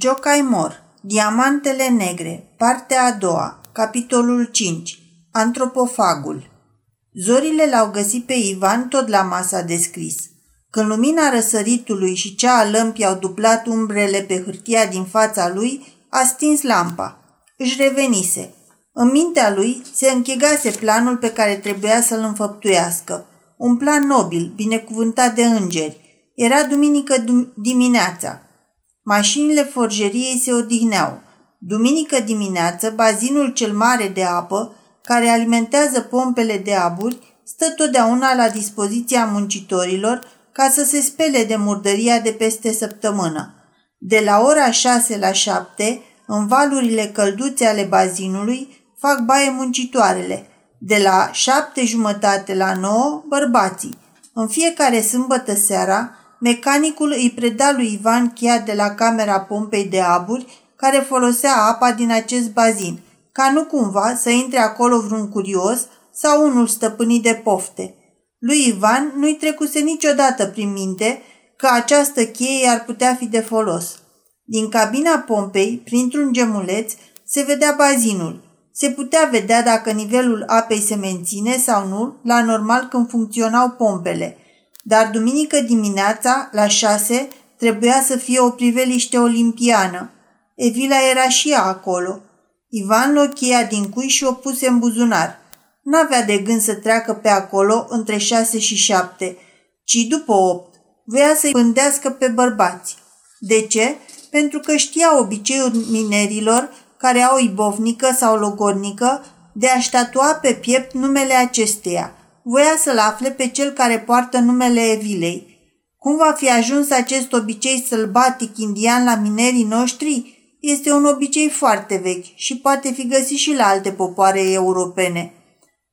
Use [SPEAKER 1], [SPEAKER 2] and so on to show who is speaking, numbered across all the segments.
[SPEAKER 1] Jocai Mor, Diamantele Negre, partea a doua, capitolul 5, Antropofagul. Zorile l-au găsit pe Ivan tot la masa de scris. Când lumina răsăritului și cea a lămpii au duplat umbrele pe hârtia din fața lui, a stins lampa. Își revenise. În mintea lui se închegase planul pe care trebuia să-l înfăptuiască. Un plan nobil, binecuvântat de îngeri. Era duminică dimineața. Mașinile forjeriei se odihneau. Duminică dimineață, bazinul cel mare de apă, care alimentează pompele de aburi, stă totdeauna la dispoziția muncitorilor ca să se spele de murdăria de peste săptămână. De la ora 6 la 7, în valurile călduțe ale bazinului, fac baie muncitoarele. De la 7 jumătate la 9, bărbații. În fiecare sâmbătă seara, Mecanicul îi preda lui Ivan cheia de la camera pompei de aburi care folosea apa din acest bazin, ca nu cumva să intre acolo vreun curios sau unul stăpânit de pofte. Lui Ivan nu-i trecuse niciodată prin minte că această cheie ar putea fi de folos. Din cabina pompei, printr-un gemuleț, se vedea bazinul. Se putea vedea dacă nivelul apei se menține sau nu la normal când funcționau pompele – dar duminică dimineața, la șase, trebuia să fie o priveliște olimpiană. Evila era și ea acolo. Ivan lochia din cui și o puse în buzunar. N-avea de gând să treacă pe acolo între șase și șapte, ci după opt. Voia să-i pândească pe bărbați. De ce? Pentru că știa obiceiul minerilor care au ibovnică sau logornică de a ștatua pe piept numele acesteia – voia să-l afle pe cel care poartă numele Evilei. Cum va fi ajuns acest obicei sălbatic indian la minerii noștri? Este un obicei foarte vechi și poate fi găsit și la alte popoare europene.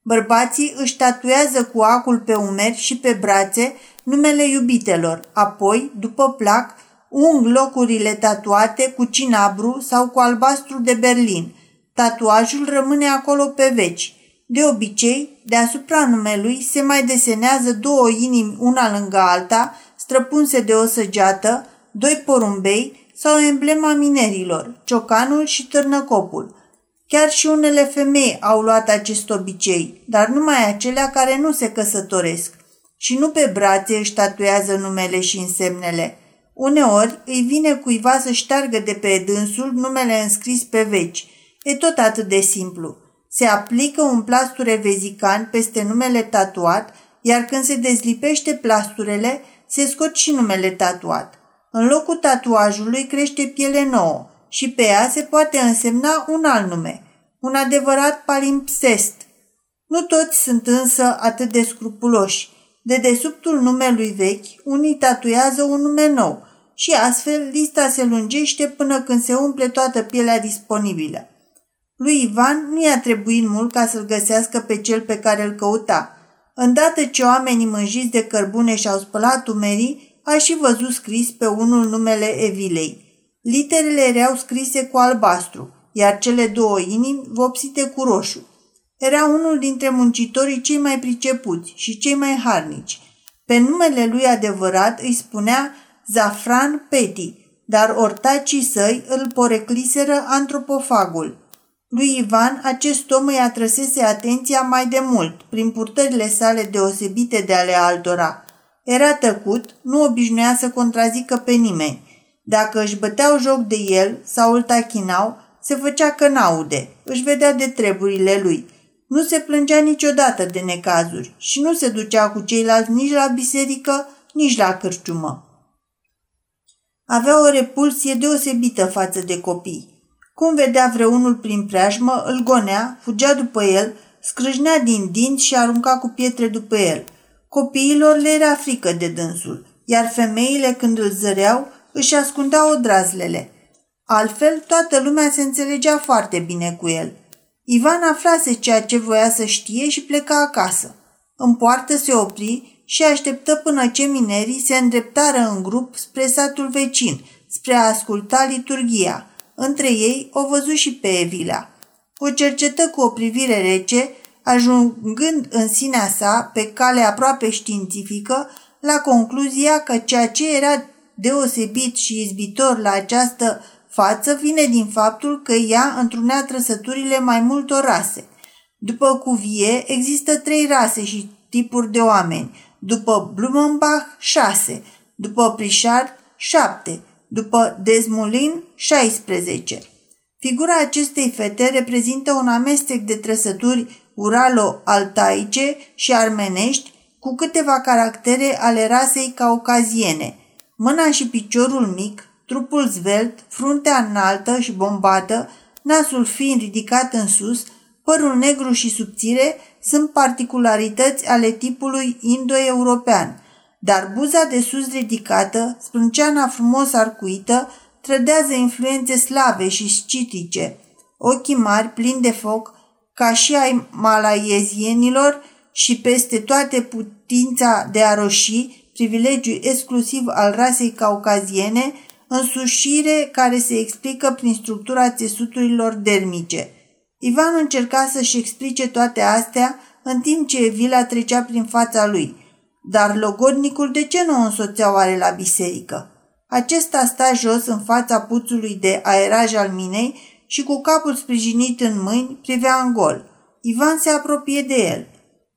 [SPEAKER 1] Bărbații își tatuează cu acul pe umeri și pe brațe numele iubitelor, apoi, după plac, ung locurile tatuate cu cinabru sau cu albastru de Berlin. Tatuajul rămâne acolo pe veci – de obicei, deasupra numelui se mai desenează două inimi una lângă alta, străpunse de o săgeată, doi porumbei sau emblema minerilor, ciocanul și târnăcopul. Chiar și unele femei au luat acest obicei, dar numai acelea care nu se căsătoresc. Și nu pe brațe își tatuează numele și însemnele. Uneori îi vine cuiva să șteargă de pe dânsul numele înscris pe veci. E tot atât de simplu. Se aplică un plasture vezican peste numele tatuat, iar când se dezlipește plasturele, se scot și numele tatuat. În locul tatuajului crește piele nouă și pe ea se poate însemna un alt nume, un adevărat palimpsest. Nu toți sunt însă atât de scrupuloși. De desubtul numelui vechi, unii tatuează un nume nou și astfel lista se lungește până când se umple toată pielea disponibilă. Lui Ivan nu i-a trebuit mult ca să-l găsească pe cel pe care îl căuta. Îndată ce oamenii mânjiți de cărbune și-au spălat umerii, a și văzut scris pe unul numele Evilei. Literele erau scrise cu albastru, iar cele două inimi vopsite cu roșu. Era unul dintre muncitorii cei mai pricepuți și cei mai harnici. Pe numele lui adevărat îi spunea Zafran Peti, dar ortacii săi îl porecliseră antropofagul. Lui Ivan acest om îi atrăsese atenția mai de mult, prin purtările sale deosebite de ale altora. Era tăcut, nu obișnuia să contrazică pe nimeni. Dacă își băteau joc de el sau îl tachinau, se făcea că n-aude, își vedea de treburile lui. Nu se plângea niciodată de necazuri și nu se ducea cu ceilalți nici la biserică, nici la cârciumă. Avea o repulsie deosebită față de copii. Cum vedea vreunul prin preajmă, îl gonea, fugea după el, scrâșnea din dinți și arunca cu pietre după el. Copiilor le era frică de dânsul, iar femeile, când îl zăreau, își ascundeau odrazlele. Altfel, toată lumea se înțelegea foarte bine cu el. Ivan aflase ceea ce voia să știe și pleca acasă. În poartă se opri și așteptă până ce minerii se îndreptară în grup spre satul vecin, spre a asculta liturgia – între ei o văzut și pe Evila. O cercetă cu o privire rece, ajungând în sinea sa, pe cale aproape științifică, la concluzia că ceea ce era deosebit și izbitor la această față vine din faptul că ea întrunea trăsăturile mai multor rase. După Cuvie există trei rase și tipuri de oameni, după Blumenbach șase, după Prichard șapte, după Desmoulin 16. Figura acestei fete reprezintă un amestec de trăsături uralo-altaice și armenești cu câteva caractere ale rasei caucaziene. Mâna și piciorul mic, trupul zvelt, fruntea înaltă și bombată, nasul fiind ridicat în sus, părul negru și subțire sunt particularități ale tipului indo-european, dar buza de sus ridicată, sprânceana frumos arcuită, trădează influențe slave și scitice. Ochii mari, plini de foc, ca și ai malaiezienilor și peste toate putința de a roși, privilegiu exclusiv al rasei caucaziene, însușire care se explică prin structura țesuturilor dermice. Ivan încerca să-și explice toate astea în timp ce Evila trecea prin fața lui. Dar logodnicul de ce nu o însoțea oare la biserică? Acesta sta jos în fața puțului de aeraj al minei și cu capul sprijinit în mâini privea în gol. Ivan se apropie de el.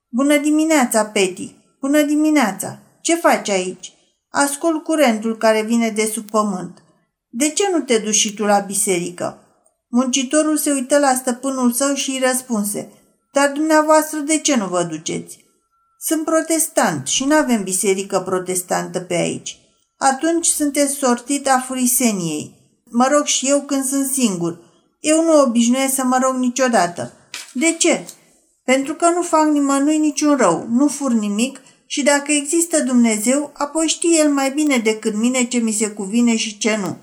[SPEAKER 1] Bună dimineața, Peti! Bună dimineața! Ce faci aici? Ascult curentul care vine de sub pământ. De ce nu te duci și tu la biserică? Muncitorul se uită la stăpânul său și îi răspunse. Dar dumneavoastră de ce nu vă duceți? Sunt protestant și nu avem biserică protestantă pe aici. Atunci sunteți sortit a furiseniei. Mă rog și eu când sunt singur. Eu nu obișnuiesc să mă rog niciodată. De ce? Pentru că nu fac nimănui niciun rău, nu fur nimic și dacă există Dumnezeu, apoi știe El mai bine decât mine ce mi se cuvine și ce nu.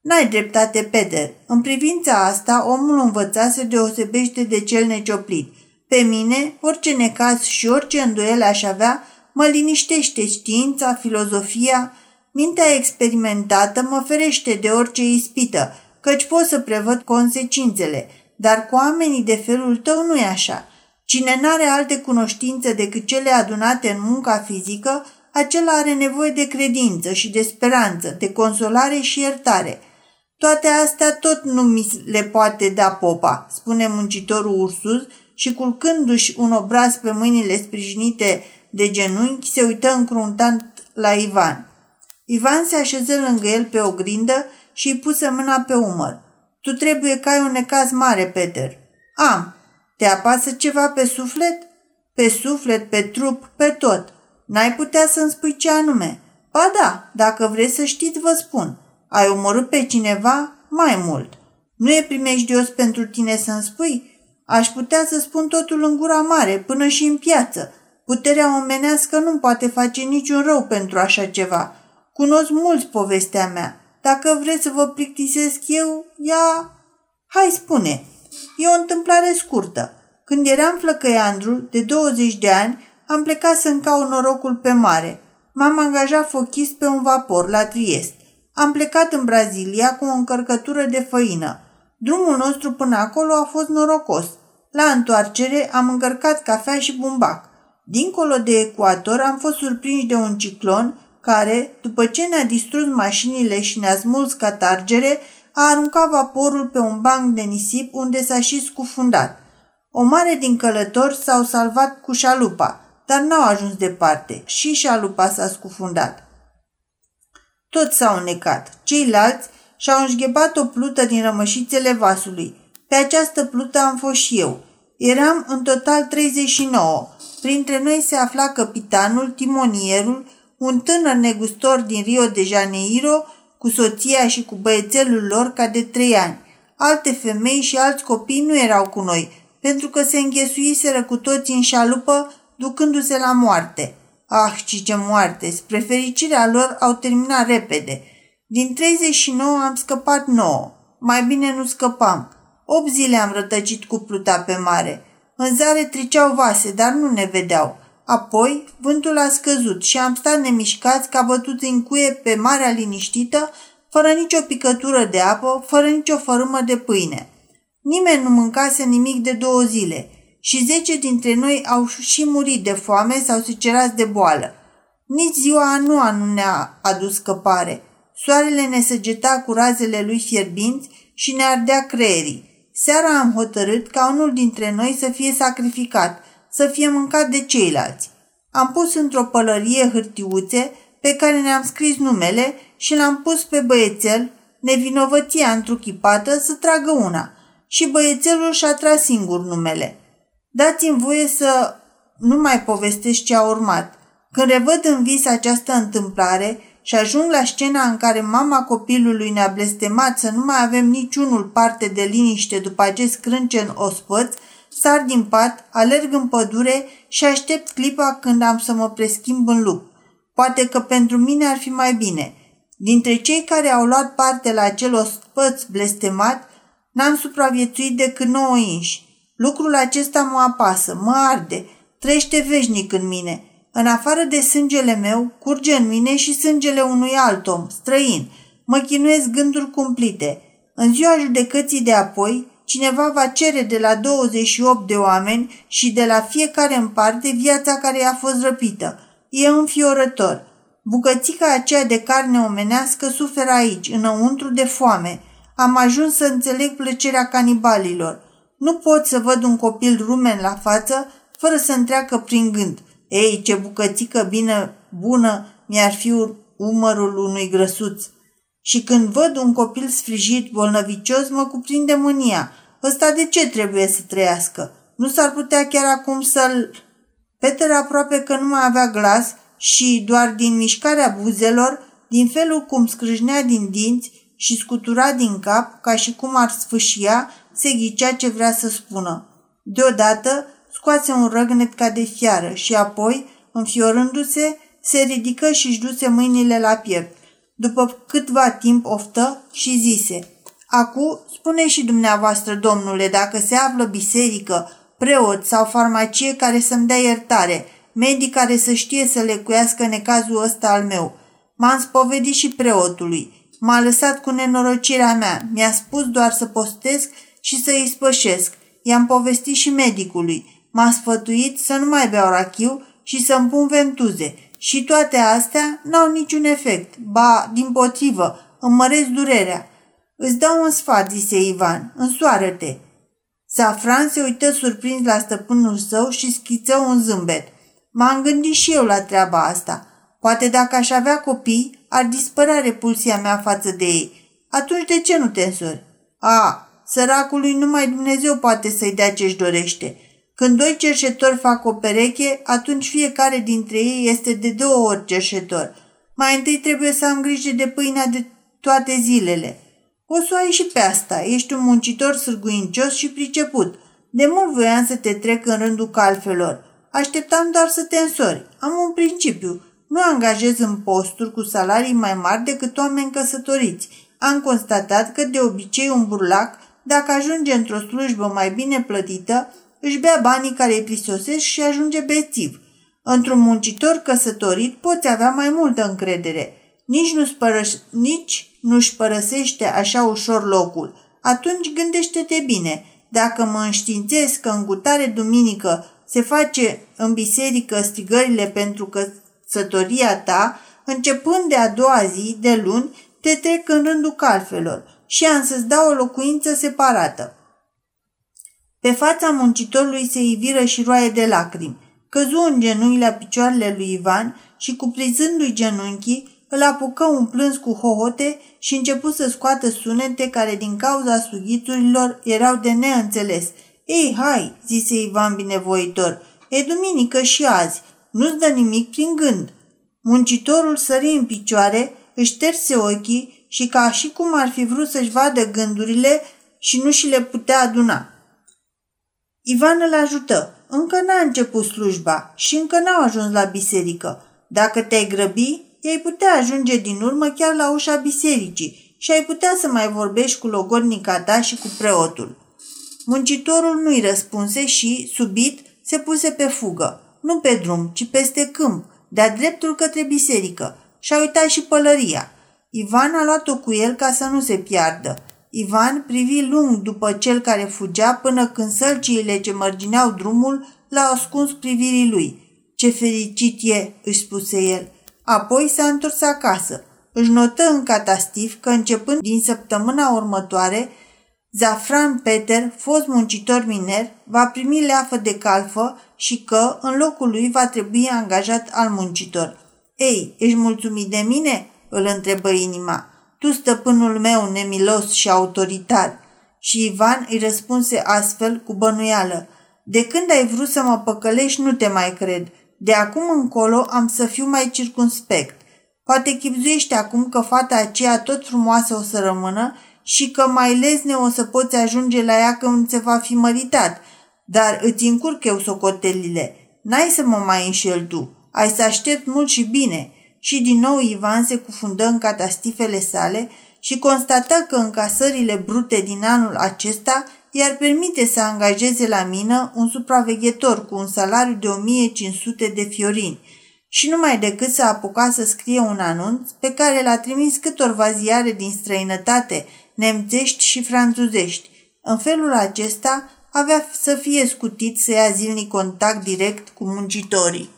[SPEAKER 1] N-ai dreptate, Peter. În privința asta, omul învățat se deosebește de cel necioplit. Pe mine, orice necaz și orice îndoiel aș avea, mă liniștește știința, filozofia, mintea experimentată mă ferește de orice ispită, căci pot să prevăd consecințele, dar cu oamenii de felul tău nu e așa. Cine n-are alte cunoștințe decât cele adunate în munca fizică, acela are nevoie de credință și de speranță, de consolare și iertare. Toate astea tot nu mi le poate da popa, spune muncitorul Ursus și culcându-și un obraz pe mâinile sprijinite de genunchi, se uită încruntant la Ivan. Ivan se așeză lângă el pe o grindă și îi puse mâna pe umăr. Tu trebuie că ai un necaz mare, Peter. Am. Te apasă ceva pe suflet? Pe suflet, pe trup, pe tot. N-ai putea să-mi spui ce anume? Ba da, dacă vreți să știți, vă spun. Ai omorât pe cineva? Mai mult. Nu e primejdios pentru tine să-mi spui? Aș putea să spun totul în gura mare, până și în piață. Puterea omenească nu poate face niciun rău pentru așa ceva. Cunosc mulți povestea mea. Dacă vreți să vă plictisesc eu, ea... Hai, spune. E o întâmplare scurtă. Când eram flăcăiandru, de 20 de ani, am plecat să-mi caut norocul pe mare. M-am angajat fochist pe un vapor la Triest. Am plecat în Brazilia cu o încărcătură de făină. Drumul nostru până acolo a fost norocos. La întoarcere am încărcat cafea și bumbac. Dincolo de ecuator am fost surprinși de un ciclon care, după ce ne-a distrus mașinile și ne-a smuls catargere, a aruncat vaporul pe un banc de nisip unde s-a și scufundat. O mare din călători s-au salvat cu șalupa, dar n-au ajuns departe. Și șalupa s-a scufundat. Toți s-au necat. Ceilalți și-au înșghebat o plută din rămășițele vasului. Pe această plută am fost și eu. Eram în total 39. Printre noi se afla capitanul, timonierul, un tânăr negustor din Rio de Janeiro, cu soția și cu băiețelul lor ca de trei ani. Alte femei și alți copii nu erau cu noi, pentru că se înghesuiseră cu toții în șalupă, ducându-se la moarte. Ah, ci ce moarte! Spre fericirea lor au terminat repede. Din 39 am scăpat 9. Mai bine nu scăpam. 8 zile am rătăcit cu pluta pe mare. În zare triceau vase, dar nu ne vedeau. Apoi, vântul a scăzut și am stat nemișcați ca bătuți în cuie pe marea liniștită, fără nicio picătură de apă, fără nicio fărâmă de pâine. Nimeni nu mâncase nimic de două zile și zece dintre noi au și murit de foame sau secerați de boală. Nici ziua a nu ne-a adus scăpare. Soarele ne săgeta cu razele lui fierbinți și ne ardea creierii. Seara am hotărât ca unul dintre noi să fie sacrificat, să fie mâncat de ceilalți. Am pus într-o pălărie hârtiuțe pe care ne-am scris numele și l-am pus pe băiețel, nevinovăția întruchipată, să tragă una. Și băiețelul și-a tras singur numele. Dați-mi voie să nu mai povestesc ce a urmat. Când revăd în vis această întâmplare și ajung la scena în care mama copilului ne-a blestemat să nu mai avem niciunul parte de liniște după acest crâncen ospăț, sar din pat, alerg în pădure și aștept clipa când am să mă preschimb în lup. Poate că pentru mine ar fi mai bine. Dintre cei care au luat parte la acel ospăț blestemat, n-am supraviețuit decât nouă inși. Lucrul acesta mă apasă, mă arde, trește veșnic în mine. În afară de sângele meu, curge în mine și sângele unui alt om, străin. Mă chinuiesc gânduri cumplite. În ziua judecății de apoi, cineva va cere de la 28 de oameni și de la fiecare în parte viața care i-a fost răpită. E înfiorător. Bucățica aceea de carne omenească suferă aici, înăuntru de foame. Am ajuns să înțeleg plăcerea canibalilor. Nu pot să văd un copil rumen la față fără să întreacă prin gând. Ei, ce bucățică bine, bună mi-ar fi umărul unui grăsuț. Și când văd un copil sfrijit, bolnăvicios, mă cuprinde mânia. Ăsta de ce trebuie să trăiască? Nu s-ar putea chiar acum să-l... Peter aproape că nu mai avea glas și doar din mișcarea buzelor, din felul cum scrâșnea din dinți și scutura din cap, ca și cum ar sfâșia, se ghicea ce vrea să spună. Deodată scoase un răgnet ca de fiară și apoi, înfiorându-se, se ridică și își duse mâinile la piept. După câtva timp oftă și zise, Acu, spune și dumneavoastră, domnule, dacă se află biserică, preot sau farmacie care să-mi dea iertare, medic care să știe să lecuiască necazul ăsta al meu. M-am spovedit și preotului. M-a lăsat cu nenorocirea mea. Mi-a spus doar să postesc și să îi spășesc. I-am povestit și medicului. M-a sfătuit să nu mai beau rachiu și să-mi pun ventuze. Și toate astea n-au niciun efect. Ba, din potrivă, îmi măresc durerea. Îți dau un sfat, zise Ivan, însoară-te. Safran se uită surprins la stăpânul său și schiță un zâmbet. M-am gândit și eu la treaba asta. Poate dacă aș avea copii, ar dispărea repulsia mea față de ei. Atunci de ce nu te însori? A, săracului numai Dumnezeu poate să-i dea ce-și dorește. Când doi cerșetori fac o pereche, atunci fiecare dintre ei este de două ori cerșetor. Mai întâi trebuie să am grijă de pâinea de toate zilele. O să o ai și pe asta. Ești un muncitor sârguincios și priceput. De mult voiam să te trec în rândul calfelor. Așteptam doar să te însori. Am un principiu. Nu angajez în posturi cu salarii mai mari decât oameni căsătoriți. Am constatat că de obicei un burlac, dacă ajunge într-o slujbă mai bine plătită, își bea banii care îi prisosesc și ajunge bețiv. Într-un muncitor căsătorit poți avea mai multă încredere. Nici nu-și, părăș- nici nu-și părăsește așa ușor locul. Atunci gândește-te bine. Dacă mă înștiințez că în gutare duminică se face în biserică strigările pentru căsătoria ta, începând de a doua zi, de luni, te trec în rândul calfelor și am să-ți dau o locuință separată. Pe fața muncitorului se iviră și roaie de lacrimi. Căzu în genunchi la picioarele lui Ivan și, cuprizându-i genunchii, îl apucă un plâns cu hohote și început să scoată sunete care, din cauza sughițurilor, erau de neînțeles. Ei, hai, zise Ivan binevoitor, e duminică și azi, nu-ți dă nimic prin gând. Muncitorul sări în picioare, își șterse ochii și ca și cum ar fi vrut să-și vadă gândurile și nu și le putea aduna. Ivan îl ajută. Încă n-a început slujba și încă n-au ajuns la biserică. Dacă te-ai grăbi, ai putea ajunge din urmă chiar la ușa bisericii și ai putea să mai vorbești cu logodnica ta și cu preotul. Muncitorul nu-i răspunse și, subit, se puse pe fugă. Nu pe drum, ci peste câmp, de-a dreptul către biserică. Și-a uitat și pălăria. Ivan a luat-o cu el ca să nu se piardă. Ivan privi lung după cel care fugea până când sălciile ce mărgineau drumul l-au ascuns privirii lui. Ce fericit e, își spuse el. Apoi s-a întors acasă. își notă în catastif că începând din săptămâna următoare, Zafran Peter, fost muncitor miner, va primi leafă de calfă și că, în locul lui, va trebui angajat al muncitor. Ei, ești mulțumit de mine?" îl întrebă inima. Tu, stăpânul meu nemilos și autoritar. Și Ivan îi răspunse astfel cu bănuială. De când ai vrut să mă păcălești, nu te mai cred. De acum încolo am să fiu mai circunspect. Poate chipzuiește acum că fata aceea tot frumoasă o să rămână și că mai lezne o să poți ajunge la ea când se va fi măritat, dar îți încurc eu socotelile. N-ai să mă mai înșel tu. Ai să aștept mult și bine. Și din nou Ivan se cufundă în catastifele sale și constată că încasările brute din anul acesta i-ar permite să angajeze la mină un supraveghetor cu un salariu de 1500 de fiorini și numai decât să apuca să scrie un anunț pe care l-a trimis câtorva ziare din străinătate, nemțești și franțuzești. În felul acesta avea să fie scutit să ia zilnic contact direct cu muncitorii.